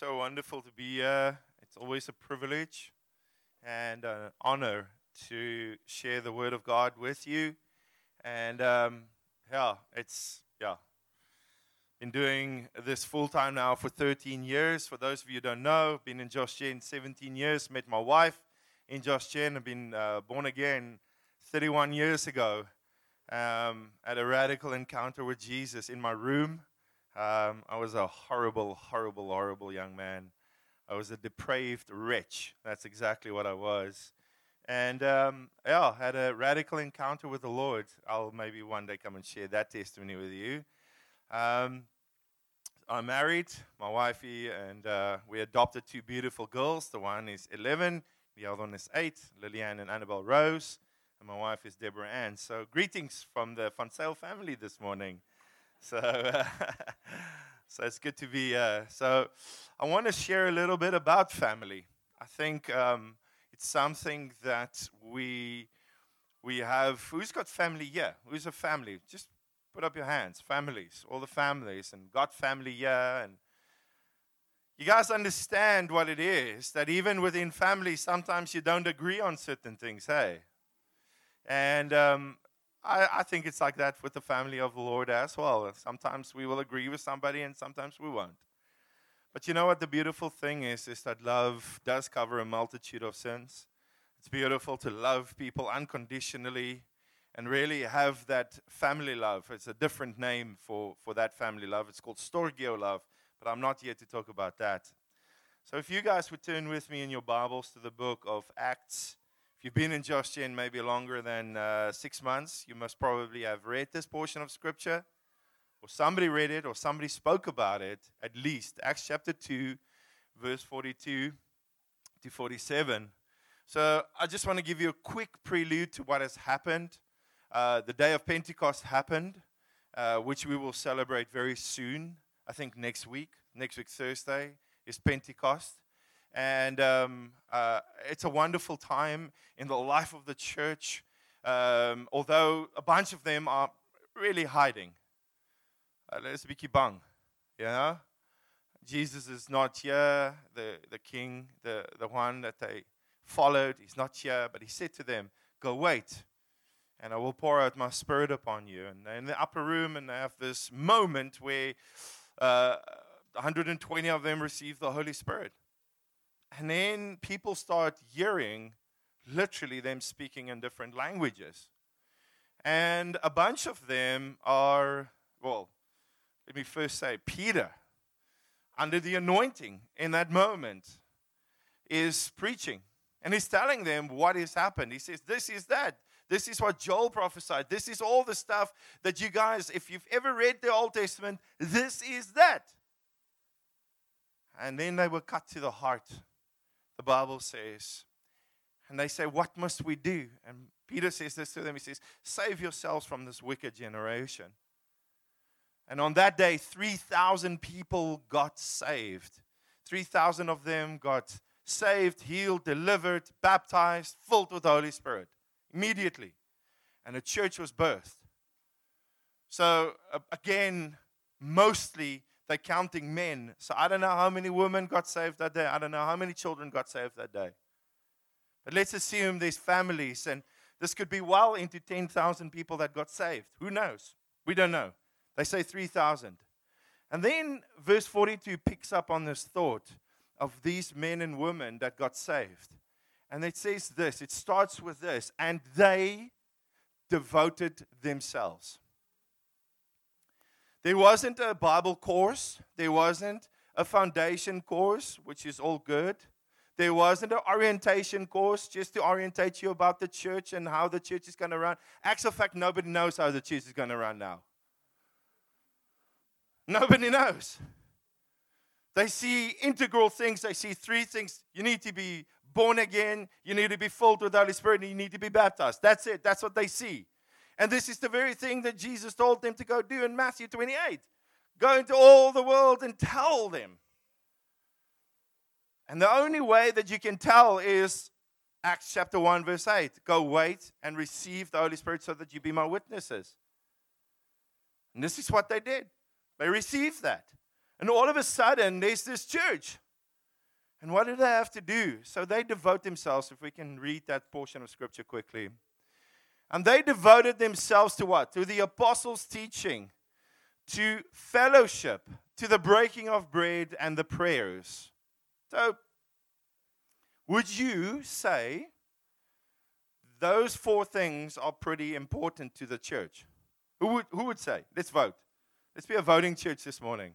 so wonderful to be here. It's always a privilege and an honor to share the Word of God with you. And um, yeah, it's, yeah. Been doing this full time now for 13 years. For those of you who don't know, been in Josh Gen 17 years. Met my wife in Josh Gen. I've been uh, born again 31 years ago um, at a radical encounter with Jesus in my room. Um, I was a horrible, horrible, horrible young man. I was a depraved wretch. That's exactly what I was. And um, yeah, had a radical encounter with the Lord. I'll maybe one day come and share that testimony with you. Um, I'm married, my wifey, and uh, we adopted two beautiful girls. The one is 11, the other one is 8, Lillian and Annabelle Rose. And my wife is Deborah Ann. So, greetings from the Sale family this morning. So, uh, so it's good to be. Uh, so, I want to share a little bit about family. I think um, it's something that we we have. Who's got family here? Who's a family? Just put up your hands. Families, all the families, and got family Yeah, and you guys understand what it is that even within families, sometimes you don't agree on certain things. Hey, and um, I, I, think it's like that with the family of the Lord as well. Sometimes we will agree with somebody and sometimes we won't. But you know what the beautiful thing is is that love does cover a multitude of sins. It's beautiful to love people unconditionally and really have that family love. It's a different name for, for that family love. It's called Storge love, but I'm not here to talk about that. So if you guys would turn with me in your Bibles to the book of Acts if you've been in Josh Gen maybe longer than uh, six months, you must probably have read this portion of Scripture, or somebody read it, or somebody spoke about it at least. Acts chapter 2, verse 42 to 47. So I just want to give you a quick prelude to what has happened. Uh, the day of Pentecost happened, uh, which we will celebrate very soon. I think next week, next week, Thursday, is Pentecost. And um, uh, it's a wonderful time in the life of the church, um, although a bunch of them are really hiding. Uh, let's be bang, you know? Jesus is not here, the, the king, the, the one that they followed. He's not here, but he said to them, Go wait, and I will pour out my spirit upon you. And they're in the upper room, and they have this moment where uh, 120 of them receive the Holy Spirit. And then people start hearing literally them speaking in different languages. And a bunch of them are, well, let me first say, Peter, under the anointing in that moment, is preaching. And he's telling them what has happened. He says, This is that. This is what Joel prophesied. This is all the stuff that you guys, if you've ever read the Old Testament, this is that. And then they were cut to the heart the Bible says. And they say, What must we do? And Peter says this to them He says, Save yourselves from this wicked generation. And on that day, 3,000 people got saved. 3,000 of them got saved, healed, delivered, baptized, filled with the Holy Spirit immediately. And a church was birthed. So, again, mostly they're counting men. So I don't know how many women got saved that day. I don't know how many children got saved that day. But let's assume there's families, and this could be well into 10,000 people that got saved. Who knows? We don't know. They say 3,000. And then verse 42 picks up on this thought of these men and women that got saved. And it says this it starts with this, and they devoted themselves. There wasn't a Bible course, there wasn't a foundation course, which is all good. There wasn't an orientation course just to orientate you about the church and how the church is going to run. Actual fact, nobody knows how the church is going to run now. Nobody knows. They see integral things. They see three things. You need to be born again. You need to be filled with the Holy Spirit. And you need to be baptized. That's it. That's what they see. And this is the very thing that Jesus told them to go do in Matthew 28 go into all the world and tell them. And the only way that you can tell is Acts chapter 1, verse 8 go wait and receive the Holy Spirit so that you be my witnesses. And this is what they did. They received that. And all of a sudden, there's this church. And what do they have to do? So they devote themselves, if we can read that portion of scripture quickly. And they devoted themselves to what? To the apostles' teaching, to fellowship, to the breaking of bread and the prayers. So, would you say those four things are pretty important to the church? Who would, who would say? Let's vote. Let's be a voting church this morning.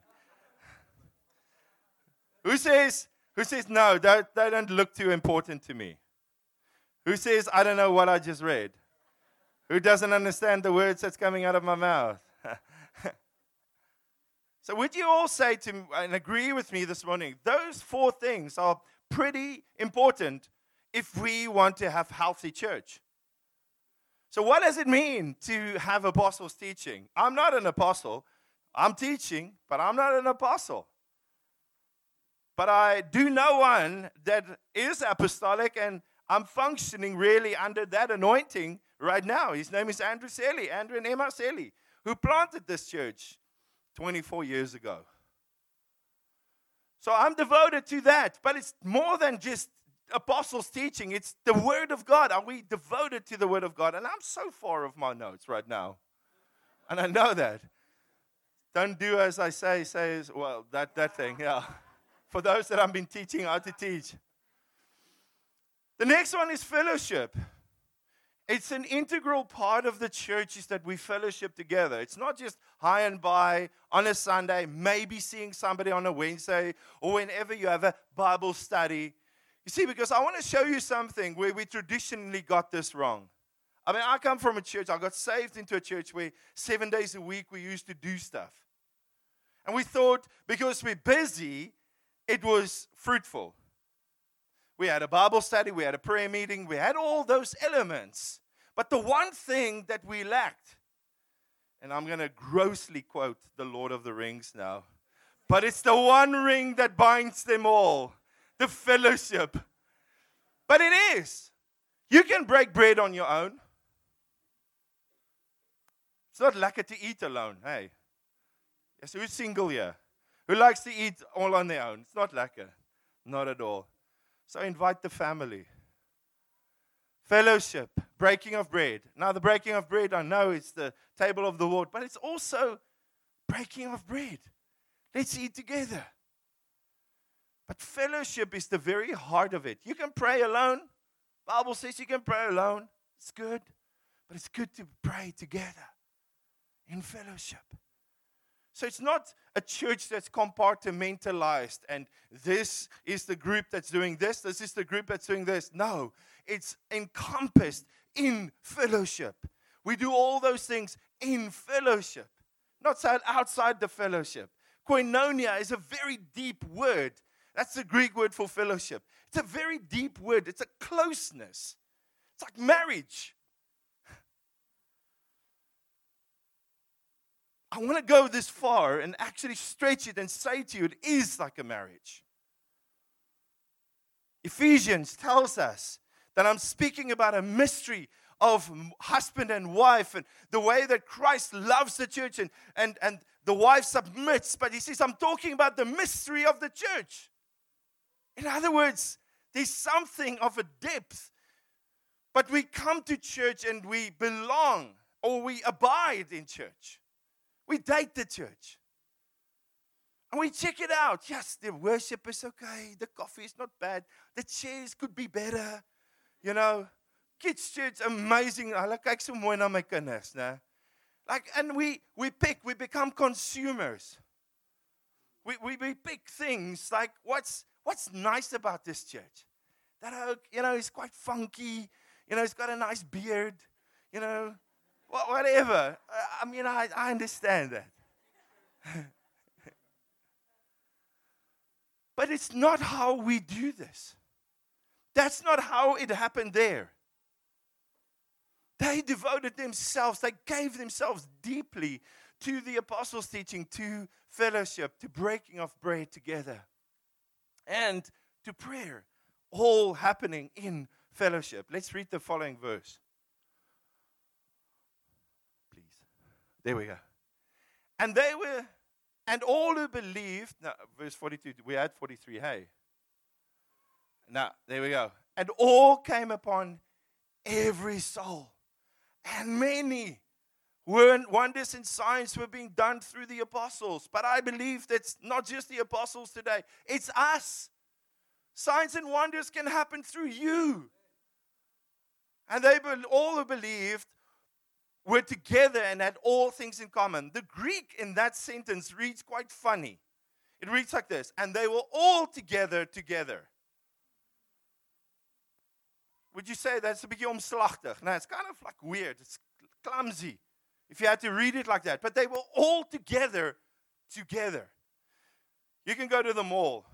who says, who says, no, they, they don't look too important to me? Who says, I don't know what I just read? Who doesn't understand the words that's coming out of my mouth? so, would you all say to and agree with me this morning? Those four things are pretty important if we want to have healthy church. So, what does it mean to have apostles teaching? I'm not an apostle. I'm teaching, but I'm not an apostle. But I do know one that is apostolic, and I'm functioning really under that anointing right now. His name is Andrew Selley, Andrew and Emma Selley, who planted this church 24 years ago. So I'm devoted to that, but it's more than just apostles' teaching, it's the Word of God. Are we devoted to the Word of God? And I'm so far off my notes right now. And I know that. Don't do as I say, say as well, that, that thing, yeah. For those that I've been teaching how to teach. The next one is fellowship. It's an integral part of the church is that we fellowship together. It's not just hi and bye on a Sunday, maybe seeing somebody on a Wednesday, or whenever you have a Bible study. You see, because I want to show you something where we traditionally got this wrong. I mean, I come from a church, I got saved into a church where seven days a week we used to do stuff. And we thought because we're busy, it was fruitful. We had a Bible study, we had a prayer meeting, we had all those elements. But the one thing that we lacked, and I'm going to grossly quote the Lord of the Rings now, but it's the one ring that binds them all the fellowship. But it is. You can break bread on your own. It's not lekker to eat alone, hey. Yes, who's single here? Who likes to eat all on their own? It's not lekker. Not at all. So invite the family. Fellowship, breaking of bread. Now, the breaking of bread, I know it's the table of the Lord, but it's also breaking of bread. Let's eat together. But fellowship is the very heart of it. You can pray alone. Bible says you can pray alone. It's good. But it's good to pray together in fellowship. So it's not a church that's compartmentalized and this is the group that's doing this, this is the group that's doing this. No, it's encompassed in fellowship. We do all those things in fellowship, not outside the fellowship. Koinonia is a very deep word. That's the Greek word for fellowship. It's a very deep word, it's a closeness. It's like marriage. I want to go this far and actually stretch it and say to you, it is like a marriage. Ephesians tells us that I'm speaking about a mystery of husband and wife and the way that Christ loves the church and, and, and the wife submits. But he says, I'm talking about the mystery of the church. In other words, there's something of a depth. But we come to church and we belong or we abide in church. We date the church. And we check it out. Yes, the worship is okay. The coffee is not bad. The chairs could be better. You know, kids church amazing. I like kyk so mooi na my kinders, né? Like and we we pick, we become consumers. We, we, we pick things like what's what's nice about this church? That oak, you know, he's quite funky. You know, it's got a nice beard. You know, whatever. I mean, I, I understand that. but it's not how we do this. That's not how it happened there. They devoted themselves, they gave themselves deeply to the apostles' teaching, to fellowship, to breaking of bread together, and to prayer, all happening in fellowship. Let's read the following verse. There we go. And they were, and all who believed, now, verse 42, we had 43, hey. Now, there we go. And all came upon every soul. And many wonders and signs were being done through the apostles. But I believe that's not just the apostles today, it's us. Signs and wonders can happen through you. And they were all who believed were together and had all things in common. The Greek in that sentence reads quite funny. It reads like this And they were all together together. Would you say that's a bit omslachtig? Now it's kind of like weird. It's clumsy if you had to read it like that. But they were all together together. You can go to the mall.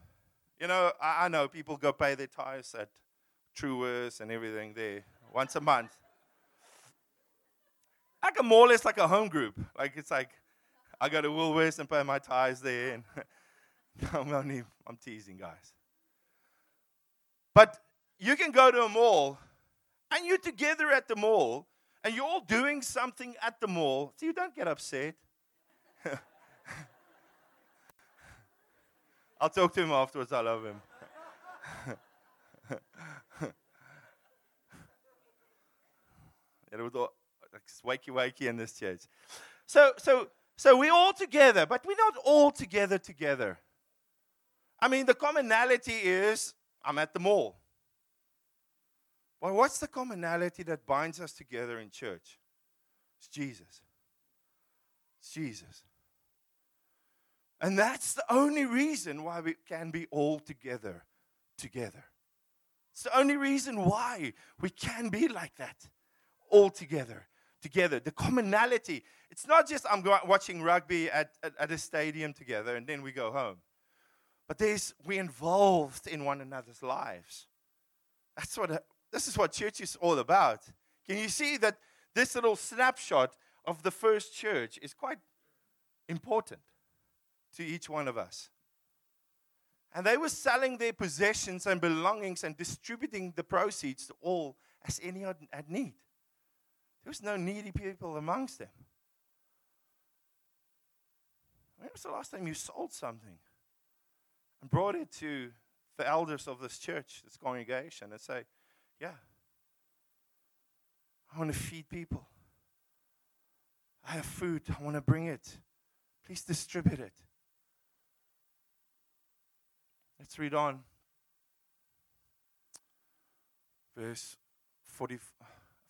You know, I, I know people go pay their tithes at Truworths and everything there once a month. Like a or less like a home group. Like it's like I go to Woolworths and pay my tithes there. And I'm only I'm teasing guys. But you can go to a mall and you're together at the mall and you're all doing something at the mall. So you don't get upset. I'll talk to him afterwards. I love him. it was all, like wakey wakey in this church. So, so, so we're all together, but we're not all together together. I mean, the commonality is I'm at the mall. Well, what's the commonality that binds us together in church? It's Jesus. It's Jesus. And that's the only reason why we can be all together together. It's the only reason why we can be like that all together together. The commonality. It's not just I'm watching rugby at, at, at, a stadium together and then we go home. But there's we're involved in one another's lives. That's what this is what church is all about. Can you see that this little snapshot of the first church is quite important to each one of us? And they were selling their possessions and belongings and distributing the proceeds to all as any had need. There was no needy people amongst them. When was the last time you sold something and brought it to the elders of this church, this congregation, and say, yeah. I want to feed people. I have food. I want to bring it. Please distribute it. Let's read on. Verse 40,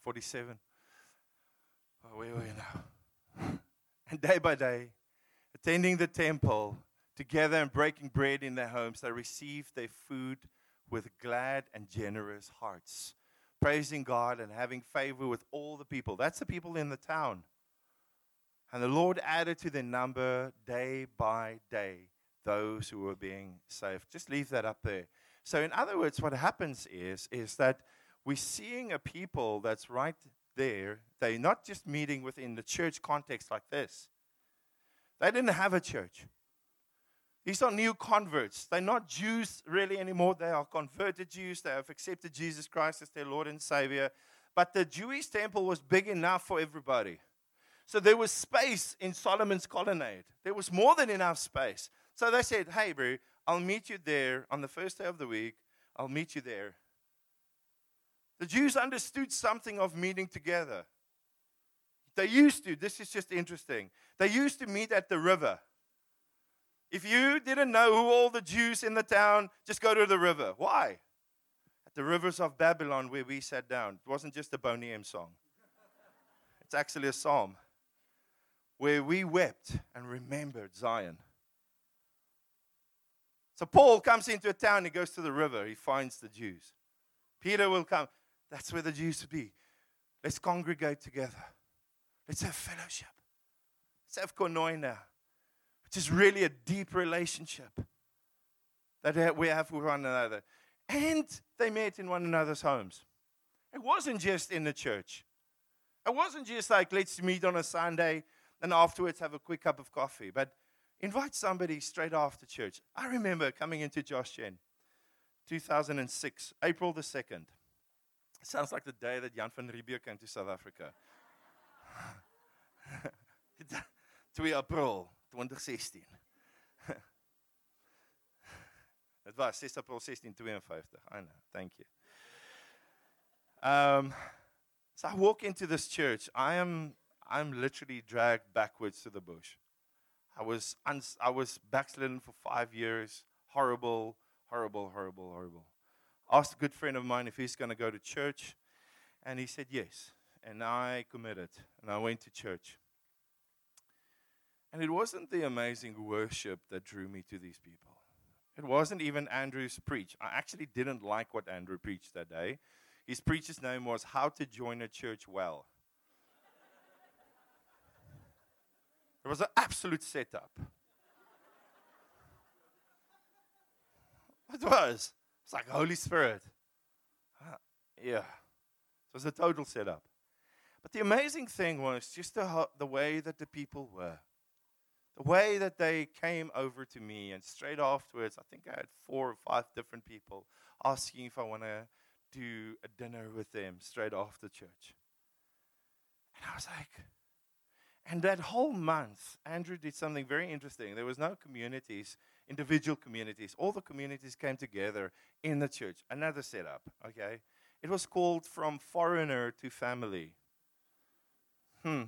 47. Where are we now? and day by day, attending the temple together and breaking bread in their homes, they received their food with glad and generous hearts, praising God and having favor with all the people. That's the people in the town. And the Lord added to their number day by day those who were being saved. Just leave that up there. So, in other words, what happens is, is that we're seeing a people that's right there. They're not just meeting within the church context like this. They didn't have a church. These are new converts. They're not Jews really anymore. They are converted Jews. They have accepted Jesus Christ as their Lord and Savior. But the Jewish temple was big enough for everybody. So there was space in Solomon's colonnade. There was more than enough space. So they said, Hey, bro, I'll meet you there on the first day of the week. I'll meet you there. The Jews understood something of meeting together. They used to, this is just interesting. They used to meet at the river. If you didn't know who all the Jews in the town, just go to the river. Why? At the rivers of Babylon where we sat down. It wasn't just a Boney M song. It's actually a psalm where we wept and remembered Zion. So Paul comes into a town, he goes to the river, he finds the Jews. Peter will come. That's where the Jews will be. Let's congregate together. Let's have fellowship. Let's have koinonia which is really a deep relationship that we have with one another. And they met in one another's homes. It wasn't just in the church. It wasn't just like, let's meet on a Sunday and afterwards have a quick cup of coffee, but invite somebody straight after church. I remember coming into Josh Gen, 2006, April the 2nd. It sounds like the day that Jan van Riebeeck came to South Africa. 2 April 2016. Dit was 6 April 1652. I know. Thank you. Um, so I walk into this church. I am I'm literally dragged backwards to the bush. I was uns- I was backslidden for five years. Horrible, horrible, horrible, horrible. Asked a good friend of mine if he's going to go to church, and he said yes. And I committed, and I went to church. And it wasn't the amazing worship that drew me to these people. It wasn't even Andrew's preach. I actually didn't like what Andrew preached that day. His preacher's name was How to Join a Church Well. It was an absolute setup. It was. It's like Holy Spirit. Uh, yeah. It was a total setup. But the amazing thing was just the, the way that the people were. The way that they came over to me, and straight afterwards, I think I had four or five different people asking if I want to do a dinner with them straight after church. And I was like, and that whole month, Andrew did something very interesting. There was no communities, individual communities. All the communities came together in the church. Another setup, okay? It was called From Foreigner to Family. Hmm.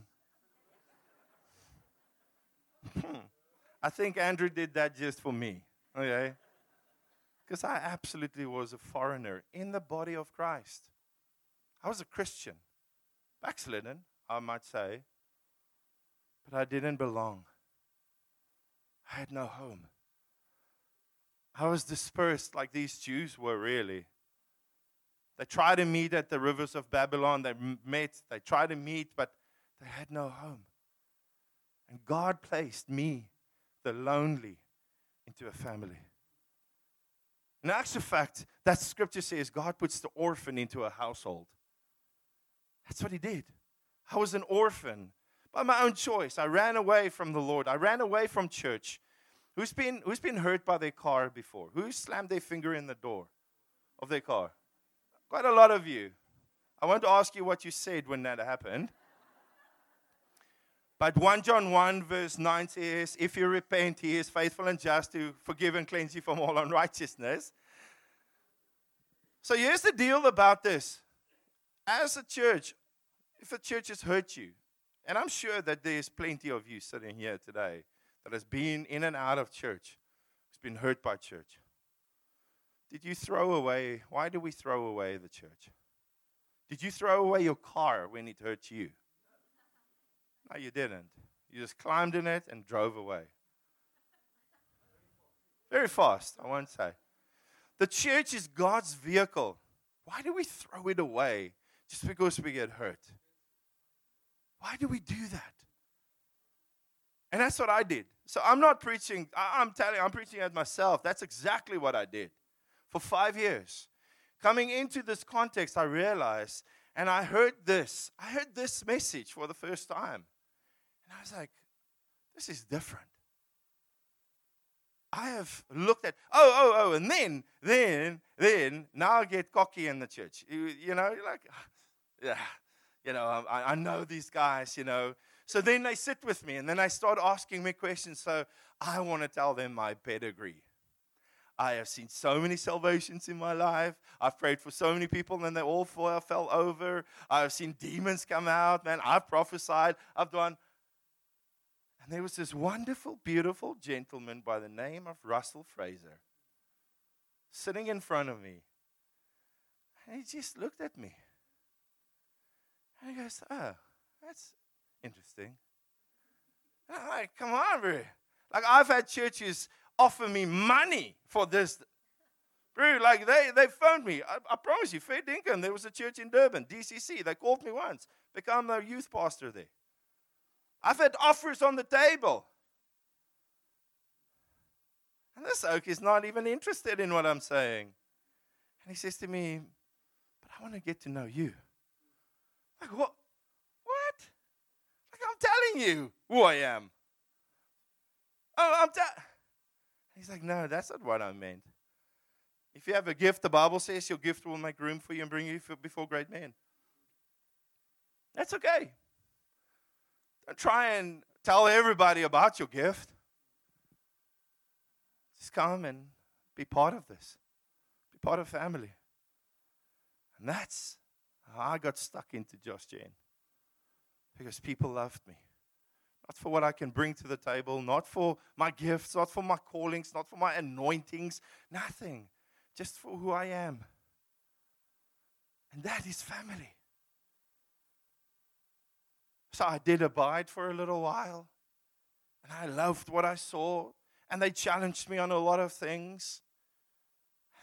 Hmm. I think Andrew did that just for me, okay? Because I absolutely was a foreigner in the body of Christ. I was a Christian, backslidden, I might say, but I didn't belong. I had no home. I was dispersed like these Jews were really. They tried to meet at the rivers of Babylon. They met, they tried to meet, but they had no home. And God placed me, the lonely, into a family. In actual fact, that scripture says God puts the orphan into a household. That's what He did. I was an orphan by my own choice. I ran away from the Lord. I ran away from church. Who's been, who's been hurt by their car before? Who slammed their finger in the door of their car? Quite a lot of you. I want to ask you what you said when that happened. But 1 John 1, verse 9 says, If you repent, he is faithful and just to forgive and cleanse you from all unrighteousness. So here's the deal about this. As a church, if a church has hurt you, and I'm sure that there's plenty of you sitting here today that has been in and out of church, has been hurt by church. Did you throw away? Why do we throw away the church? Did you throw away your car when it hurt you? No, you didn't. You just climbed in it and drove away. Very fast, I won't say. The church is God's vehicle. Why do we throw it away just because we get hurt? Why do we do that? And that's what I did. So I'm not preaching, I'm telling I'm preaching at myself. That's exactly what I did for five years. Coming into this context, I realized, and I heard this. I heard this message for the first time. And I was like, this is different. I have looked at, oh, oh, oh, and then, then, then, now I get cocky in the church. You, you know, like, yeah, you know, I, I know these guys, you know. So then they sit with me and then I start asking me questions. So I want to tell them my pedigree. I have seen so many salvations in my life. I've prayed for so many people and they all fell, fell over. I've seen demons come out, man. I've prophesied. I've done. And there was this wonderful, beautiful gentleman by the name of Russell Fraser sitting in front of me. And he just looked at me. And he goes, Oh, that's interesting. I'm like, Come on, bro. Like, I've had churches offer me money for this. Bro, like, they, they phoned me. I, I promise you, fair income. There was a church in Durban, DCC. They called me once, become a youth pastor there. I've had offers on the table. And this oak is not even interested in what I'm saying. And he says to me, But I want to get to know you. Like? What? I'm telling you who I am. Oh, I'm telling. He's like, no, that's not what I meant. If you have a gift, the Bible says your gift will make room for you and bring you before great men. That's okay. Don't try and tell everybody about your gift. Just come and be part of this, be part of family. And that's how I got stuck into Josh Gen because people loved me. Not for what I can bring to the table, not for my gifts, not for my callings, not for my anointings, nothing. Just for who I am. And that is family. So I did abide for a little while. And I loved what I saw. And they challenged me on a lot of things.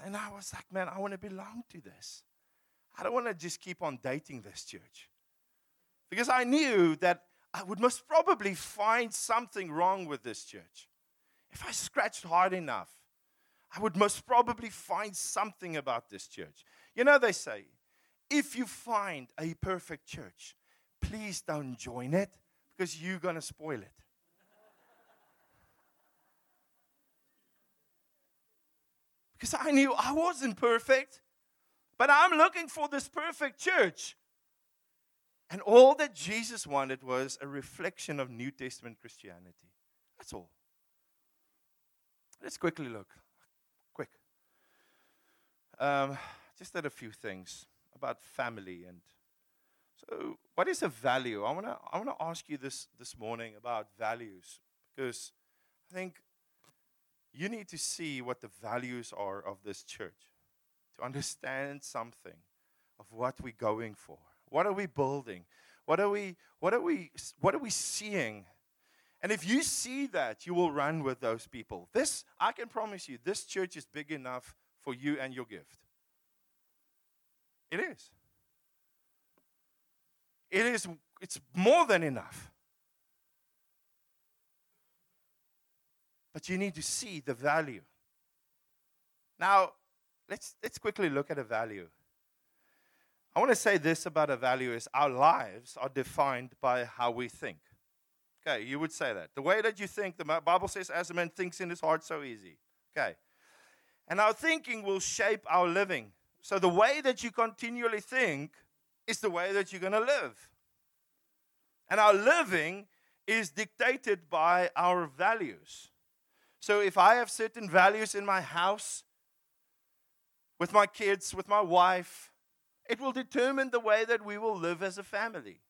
And I was like, man, I want to belong to this. I don't want to just keep on dating this church. Because I knew that I would most probably find something wrong with this church. If I scratched hard enough, I would most probably find something about this church. You know, they say, if you find a perfect church, please don't join it because you're going to spoil it. because I knew I wasn't perfect, but I'm looking for this perfect church. And all that Jesus wanted was a reflection of New Testament Christianity. That's all. Let's quickly look. Quick. Um, just at a few things about family and so what is a value? I wanna I wanna ask you this this morning about values because I think you need to see what the values are of this church to understand something of what we're going for. What are we building? What are we what are we what are we seeing? And if you see that, you will run with those people. This I can promise you this church is big enough for you and your gift. It is. It is it's more than enough. But you need to see the value. Now, let's let's quickly look at a value. I want to say this about a value is our lives are defined by how we think. Okay, you would say that. The way that you think, the Bible says, as a man thinks in his heart, so easy. Okay. And our thinking will shape our living. So the way that you continually think is the way that you're going to live. And our living is dictated by our values. So if I have certain values in my house, with my kids, with my wife, it will determine the way that we will live as a family.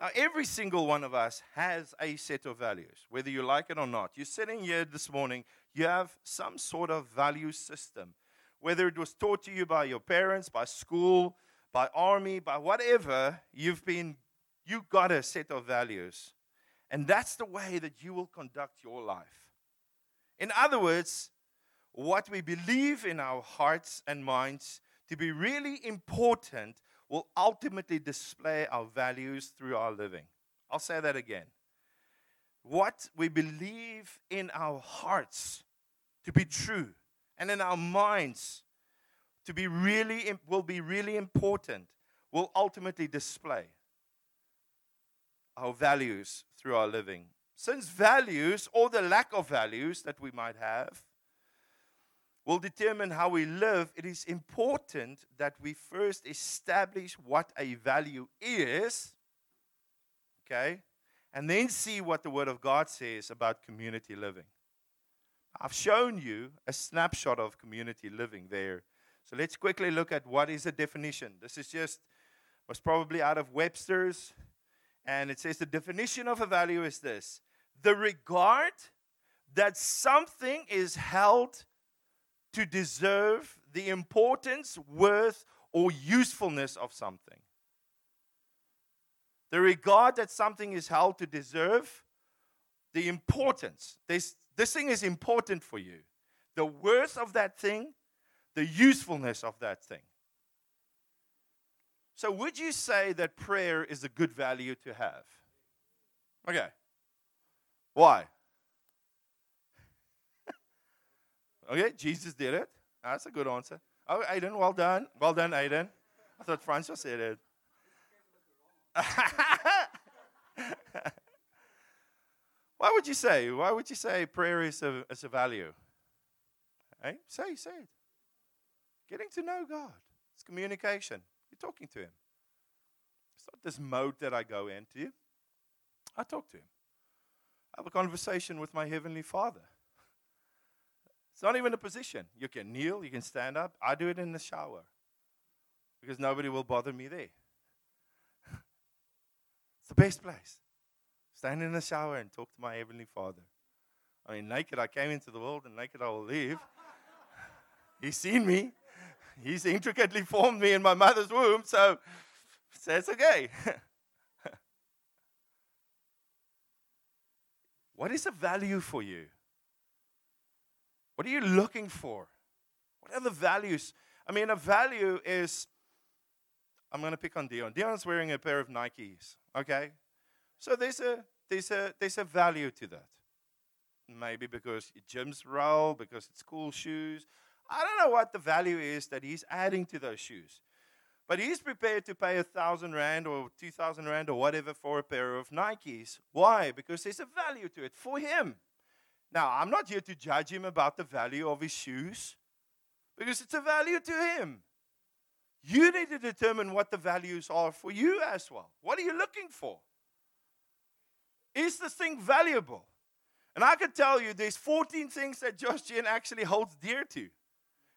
Now, every single one of us has a set of values, whether you like it or not. You're sitting here this morning, you have some sort of value system whether it was taught to you by your parents, by school, by army, by whatever, you've been, you've got a set of values. And that's the way that you will conduct your life. In other words, what we believe in our hearts and minds to be really important will ultimately display our values through our living. I'll say that again. What we believe in our hearts to be true and in our minds to be really will be really important will ultimately display our values through our living since values or the lack of values that we might have will determine how we live it is important that we first establish what a value is okay and then see what the word of god says about community living I've shown you a snapshot of community living there. So let's quickly look at what is the definition. This is just, was probably out of Webster's. And it says the definition of a value is this the regard that something is held to deserve the importance, worth, or usefulness of something. The regard that something is held to deserve the importance. There's this thing is important for you. The worth of that thing, the usefulness of that thing. So, would you say that prayer is a good value to have? Okay. Why? Okay, Jesus did it. Ah, that's a good answer. Oh, Aiden, well done. Well done, Aiden. I thought Francois said it. Why would you say? Why would you say prayer is a, is a value? Hey, say, say it. Getting to know God. It's communication. You're talking to Him. It's not this mode that I go into. I talk to Him. I have a conversation with my Heavenly Father. It's not even a position. You can kneel, you can stand up. I do it in the shower because nobody will bother me there. it's the best place. Stand in the shower and talk to my Heavenly Father. I mean, naked I came into the world and naked I will leave. He's seen me. He's intricately formed me in my mother's womb, so, so it's okay. what is a value for you? What are you looking for? What are the values? I mean, a value is I'm going to pick on Dion. Dion's wearing a pair of Nikes, okay? So there's a there's a there's a value to that. Maybe because Jim's roll, because it's cool shoes. I don't know what the value is that he's adding to those shoes. But he's prepared to pay a thousand rand or two thousand rand or whatever for a pair of Nikes. Why? Because there's a value to it for him. Now, I'm not here to judge him about the value of his shoes because it's a value to him. You need to determine what the values are for you as well. What are you looking for? Is this thing valuable? And I can tell you there's 14 things that Josh Gen actually holds dear to.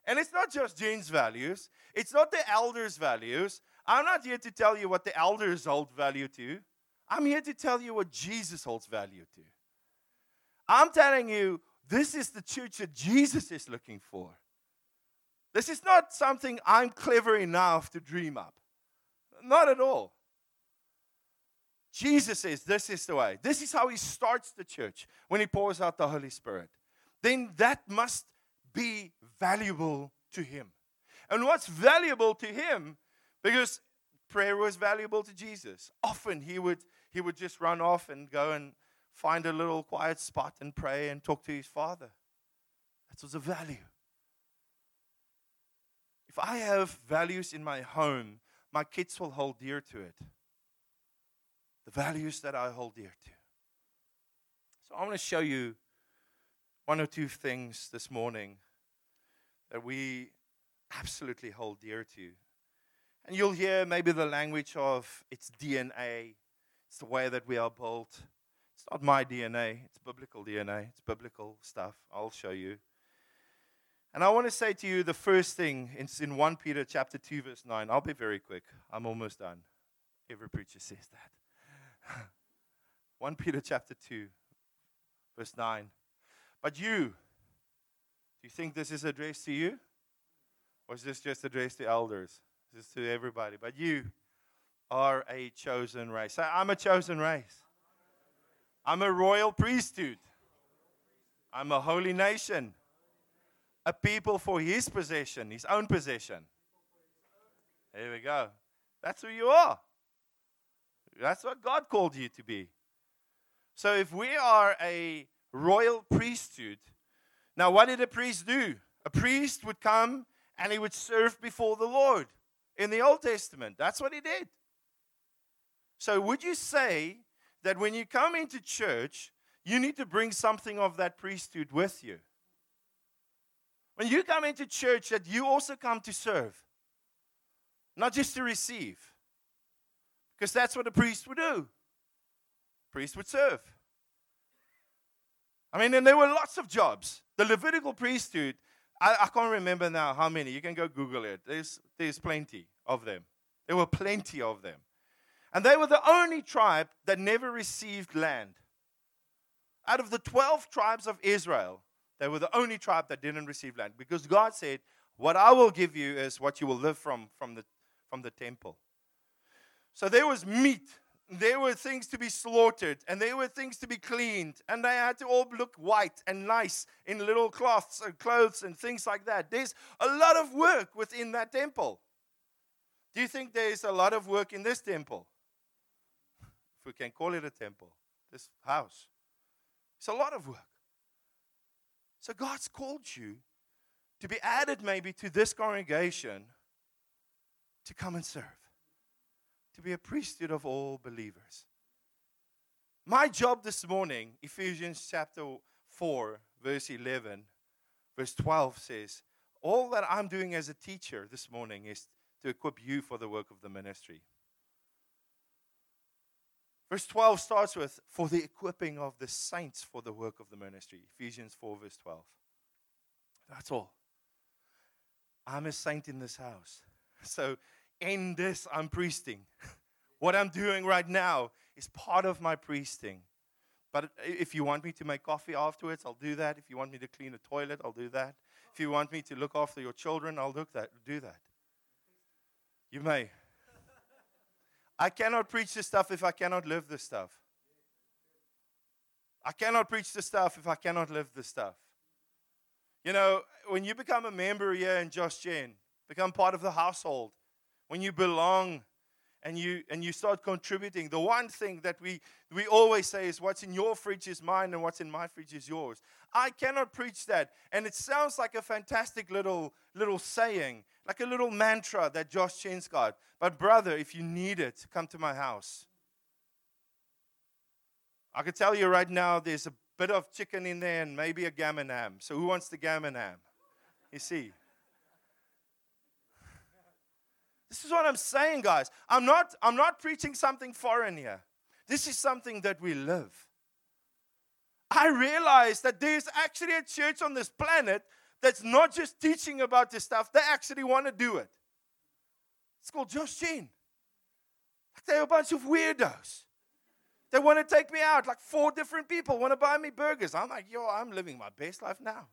And it's not just Gen's values, it's not the elders' values. I'm not here to tell you what the elders hold value to. I'm here to tell you what Jesus holds value to. I'm telling you, this is the church that Jesus is looking for. This is not something I'm clever enough to dream up. Not at all. Jesus says this is the way. This is how he starts the church when he pours out the Holy Spirit. Then that must be valuable to him. And what's valuable to him, because prayer was valuable to Jesus. Often he would he would just run off and go and find a little quiet spot and pray and talk to his father. That was a value. If I have values in my home, my kids will hold dear to it. The values that I hold dear to. So I want to show you one or two things this morning that we absolutely hold dear to. And you'll hear maybe the language of its DNA, it's the way that we are built. It's not my DNA, it's biblical DNA, it's biblical stuff. I'll show you. And I want to say to you the first thing it's in 1 Peter chapter 2 verse 9. I'll be very quick. I'm almost done. Every preacher says that. 1 Peter chapter 2 verse 9. But you do you think this is addressed to you? Or is this just addressed to elders? This is to everybody. But you are a chosen race. I'm a chosen race. I'm a royal priesthood. I'm a holy nation a people for his possession, his own possession. There we go. That's who you are. That's what God called you to be. So if we are a royal priesthood, now what did a priest do? A priest would come and he would serve before the Lord in the Old Testament. That's what he did. So would you say that when you come into church, you need to bring something of that priesthood with you? When you come into church, that you also come to serve, not just to receive. Because that's what a priest would do. Priest would serve. I mean, and there were lots of jobs. The Levitical priesthood, I, I can't remember now how many. You can go Google it. There's, there's plenty of them. There were plenty of them. And they were the only tribe that never received land. Out of the 12 tribes of Israel, they were the only tribe that didn't receive land because God said, What I will give you is what you will live from from the, from the temple. So there was meat, there were things to be slaughtered, and there were things to be cleaned, and they had to all look white and nice in little cloths and clothes and things like that. There's a lot of work within that temple. Do you think there's a lot of work in this temple? We can call it a temple, this house. It's a lot of work. So God's called you to be added maybe to this congregation to come and serve, to be a priesthood of all believers. My job this morning, Ephesians chapter 4, verse 11, verse 12 says, All that I'm doing as a teacher this morning is to equip you for the work of the ministry. Verse 12 starts with, for the equipping of the saints for the work of the ministry. Ephesians 4, verse 12. That's all. I'm a saint in this house. So, in this, I'm priesting. What I'm doing right now is part of my priesting. But if you want me to make coffee afterwards, I'll do that. If you want me to clean a toilet, I'll do that. If you want me to look after your children, I'll look that, do that. You may. I cannot preach this stuff if I cannot live this stuff. I cannot preach this stuff if I cannot live this stuff. You know, when you become a member here in Josh Gen, become part of the household, when you belong and you and you start contributing, the one thing that we we always say is what's in your fridge is mine and what's in my fridge is yours. I cannot preach that. And it sounds like a fantastic little little saying, like a little mantra that Josh Gen's got. But brother, if you need it, come to my house. I can tell you right now there's a bit of chicken in there and maybe a gammon ham. So who wants the gammon ham? You see. This is what I'm saying, guys. I'm not, I'm not preaching something foreign here. This is something that we live. I realize that there's actually a church on this planet that's not just teaching about this stuff, they actually want to do it. It's called Josh Gen. They're a bunch of weirdos. They want to take me out. Like four different people want to buy me burgers. I'm like, yo, I'm living my best life now.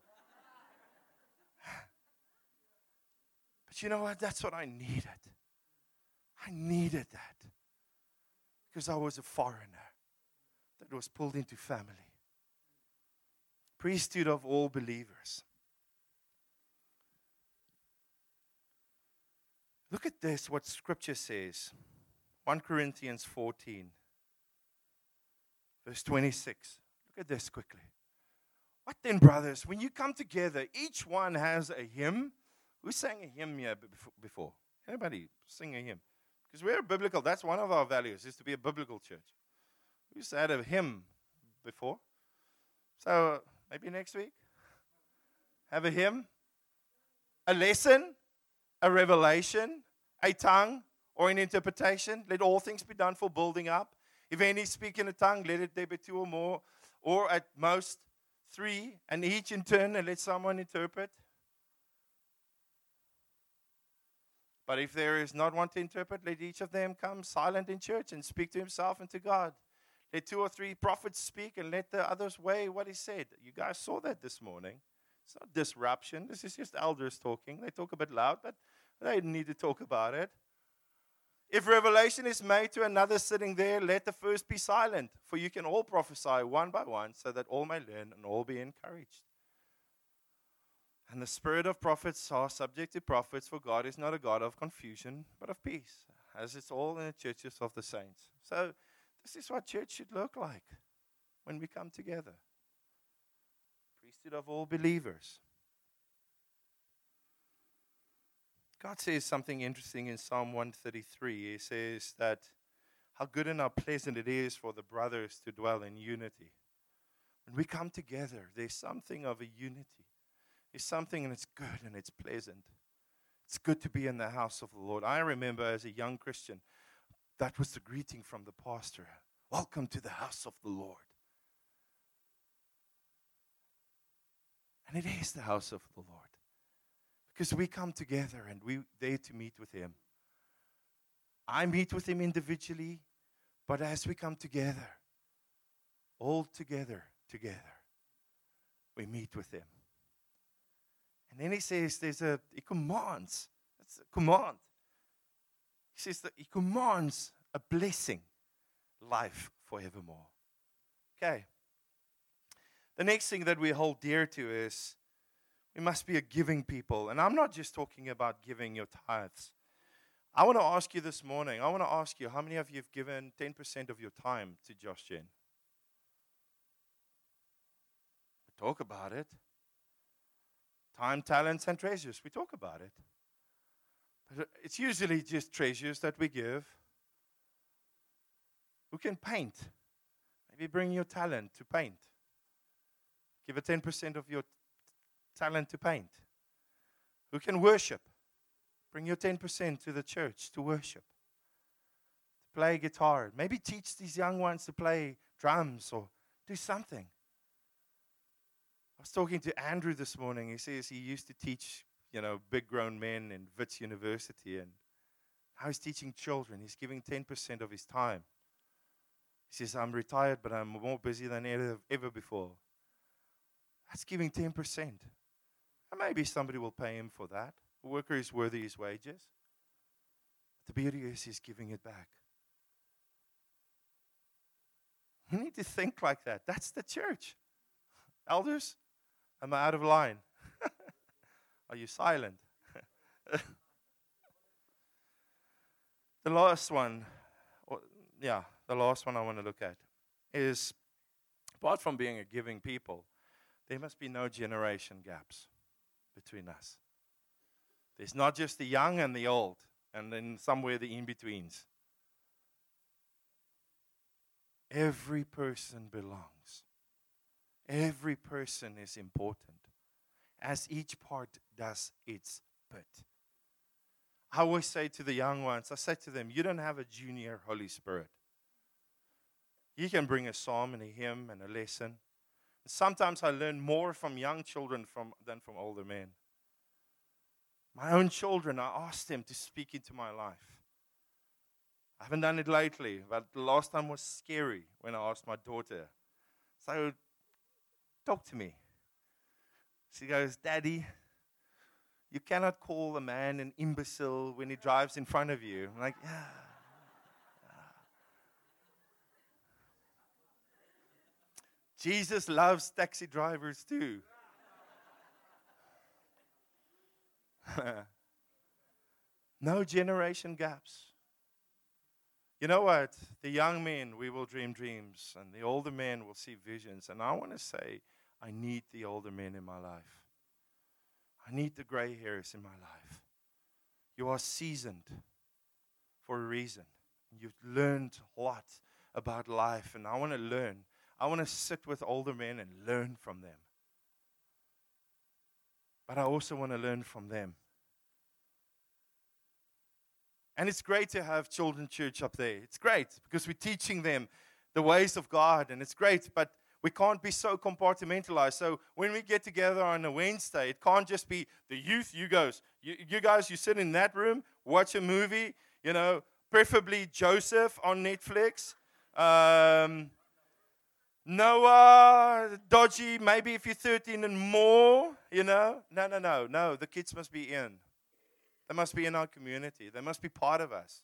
but you know what? That's what I needed. I needed that because I was a foreigner that was pulled into family. Priesthood of all believers. Look at this, what scripture says 1 Corinthians 14. Verse 26. Look at this quickly. What then, brothers? When you come together, each one has a hymn. Who sang a hymn here before? Anybody sing a hymn? Because we're biblical. That's one of our values, is to be a biblical church. We said a hymn before. So maybe next week. Have a hymn, a lesson, a revelation, a tongue, or an interpretation. Let all things be done for building up. If any speak in a tongue, let it there be two or more, or at most three, and each in turn, and let someone interpret. But if there is not one to interpret, let each of them come silent in church and speak to himself and to God. Let two or three prophets speak and let the others weigh what he said. You guys saw that this morning. It's not disruption. This is just elders talking. They talk a bit loud, but they need to talk about it. If revelation is made to another sitting there, let the first be silent, for you can all prophesy one by one, so that all may learn and all be encouraged. And the spirit of prophets are subject to prophets, for God is not a God of confusion, but of peace, as it's all in the churches of the saints. So, this is what church should look like when we come together. Priesthood of all believers. God says something interesting in Psalm 133. He says that how good and how pleasant it is for the brothers to dwell in unity. When we come together, there's something of a unity. There's something and it's good and it's pleasant. It's good to be in the house of the Lord. I remember as a young Christian, that was the greeting from the pastor Welcome to the house of the Lord. And it is the house of the Lord. Because we come together and we there to meet with him. I meet with him individually, but as we come together, all together, together, we meet with him. And then he says there's a he commands. That's a command. He says that he commands a blessing, life forevermore. Okay. The next thing that we hold dear to is we must be a giving people. And I'm not just talking about giving your tithes. I want to ask you this morning, I want to ask you, how many of you have given 10% of your time to Josh Gen? talk about it. Time, talents, and treasures. We talk about it. But it's usually just treasures that we give. Who can paint? Maybe bring your talent to paint. Give a 10% of your talent to paint? Who can worship? Bring your 10% to the church to worship, to play guitar. Maybe teach these young ones to play drums or do something. I was talking to Andrew this morning. He says he used to teach, you know, big grown men in Wits University, and now he's teaching children. He's giving 10% of his time. He says, I'm retired, but I'm more busy than ever, ever before. That's giving 10%. And maybe somebody will pay him for that. A worker is worthy his wages. The beauty is he's giving it back. You need to think like that. That's the church. Elders, am I out of line? Are you silent? the last one, yeah, the last one I want to look at is apart from being a giving people, there must be no generation gaps between us. There's not just the young and the old, and then somewhere the in betweens. Every person belongs. Every person is important as each part does its bit. I always say to the young ones, I say to them, you don't have a junior Holy Spirit. You can bring a psalm and a hymn and a lesson. Sometimes I learn more from young children from, than from older men. My own children, I ask them to speak into my life. I haven't done it lately, but the last time was scary when I asked my daughter. So, talk to me. She goes, Daddy, you cannot call a man an imbecile when he drives in front of you. I'm like, yeah. Jesus loves taxi drivers too. no generation gaps. You know what? The young men, we will dream dreams, and the older men will see visions. And I want to say, I need the older men in my life. I need the gray hairs in my life. You are seasoned for a reason. You've learned a lot about life, and I want to learn. I want to sit with older men and learn from them. But I also want to learn from them. And it's great to have children church up there. It's great because we're teaching them the ways of God, and it's great, but we can't be so compartmentalized. So when we get together on a Wednesday, it can't just be the youth, you guys, you, you guys, you sit in that room, watch a movie, you know, preferably Joseph on Netflix. Um, Noah, dodgy, maybe if you're 13 and more, you know. No, no, no, no. The kids must be in. They must be in our community. They must be part of us.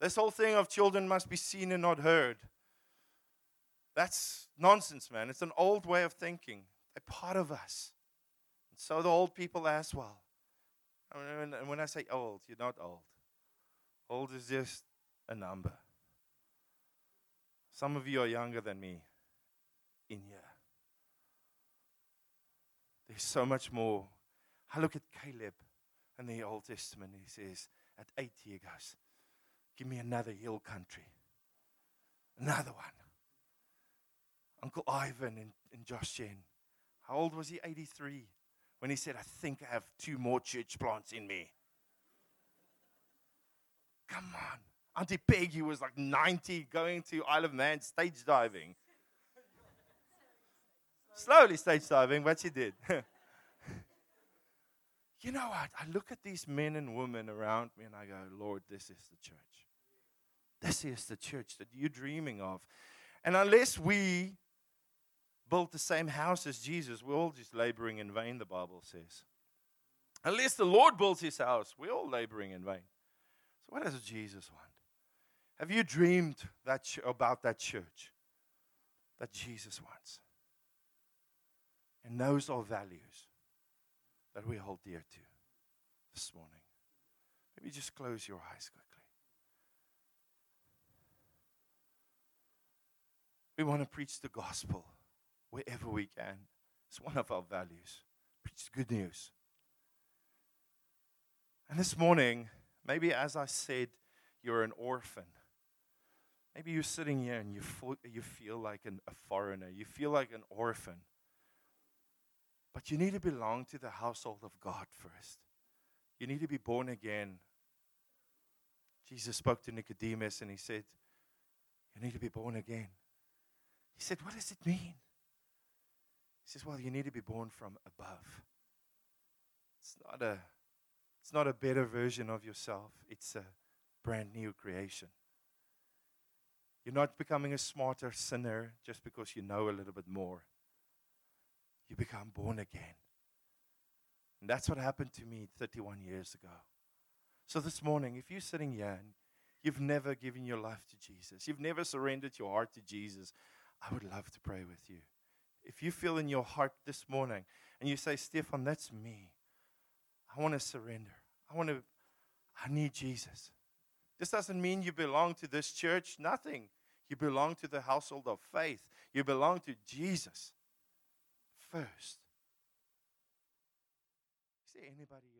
This whole thing of children must be seen and not heard. That's nonsense, man. It's an old way of thinking. They're part of us. And so the old people as well. And when I say old, you're not old. Old is just a number. Some of you are younger than me in here. There's so much more I look at Caleb in the Old Testament. He says, at 80, he goes, Give me another hill country. Another one. Uncle Ivan and, and Josh Gen. How old was he? 83. When he said, I think I have two more church plants in me. Come on. Auntie Peggy was like 90 going to Isle of Man stage diving. Slowly stage diving, but she did. you know what? I look at these men and women around me and I go, Lord, this is the church. This is the church that you're dreaming of. And unless we build the same house as Jesus, we're all just laboring in vain, the Bible says. Unless the Lord builds his house, we're all laboring in vain. So, what does Jesus want? Have you dreamed that ch- about that church that Jesus wants? And those are values that we hold dear to this morning. Maybe just close your eyes quickly. We want to preach the gospel wherever we can. It's one of our values. Preach good news. And this morning, maybe as I said, you're an orphan. Maybe you're sitting here and you, feel, you feel like an, a foreigner. You feel like an orphan. But you need to belong to the household of God first. You need to be born again. Jesus spoke to Nicodemus and he said, You need to be born again. He said, What does it mean? He says, Well, you need to be born from above. It's not a it's not a better version of yourself. It's a brand new creation. You're not becoming a smarter sinner just because you know a little bit more. You become born again. And that's what happened to me 31 years ago. So this morning, if you're sitting here and you've never given your life to Jesus, you've never surrendered your heart to Jesus, I would love to pray with you. If you feel in your heart this morning and you say, Stephan, that's me. I want to surrender. I want to, I need Jesus. This doesn't mean you belong to this church, nothing. You belong to the household of faith. You belong to Jesus first. Is there anybody?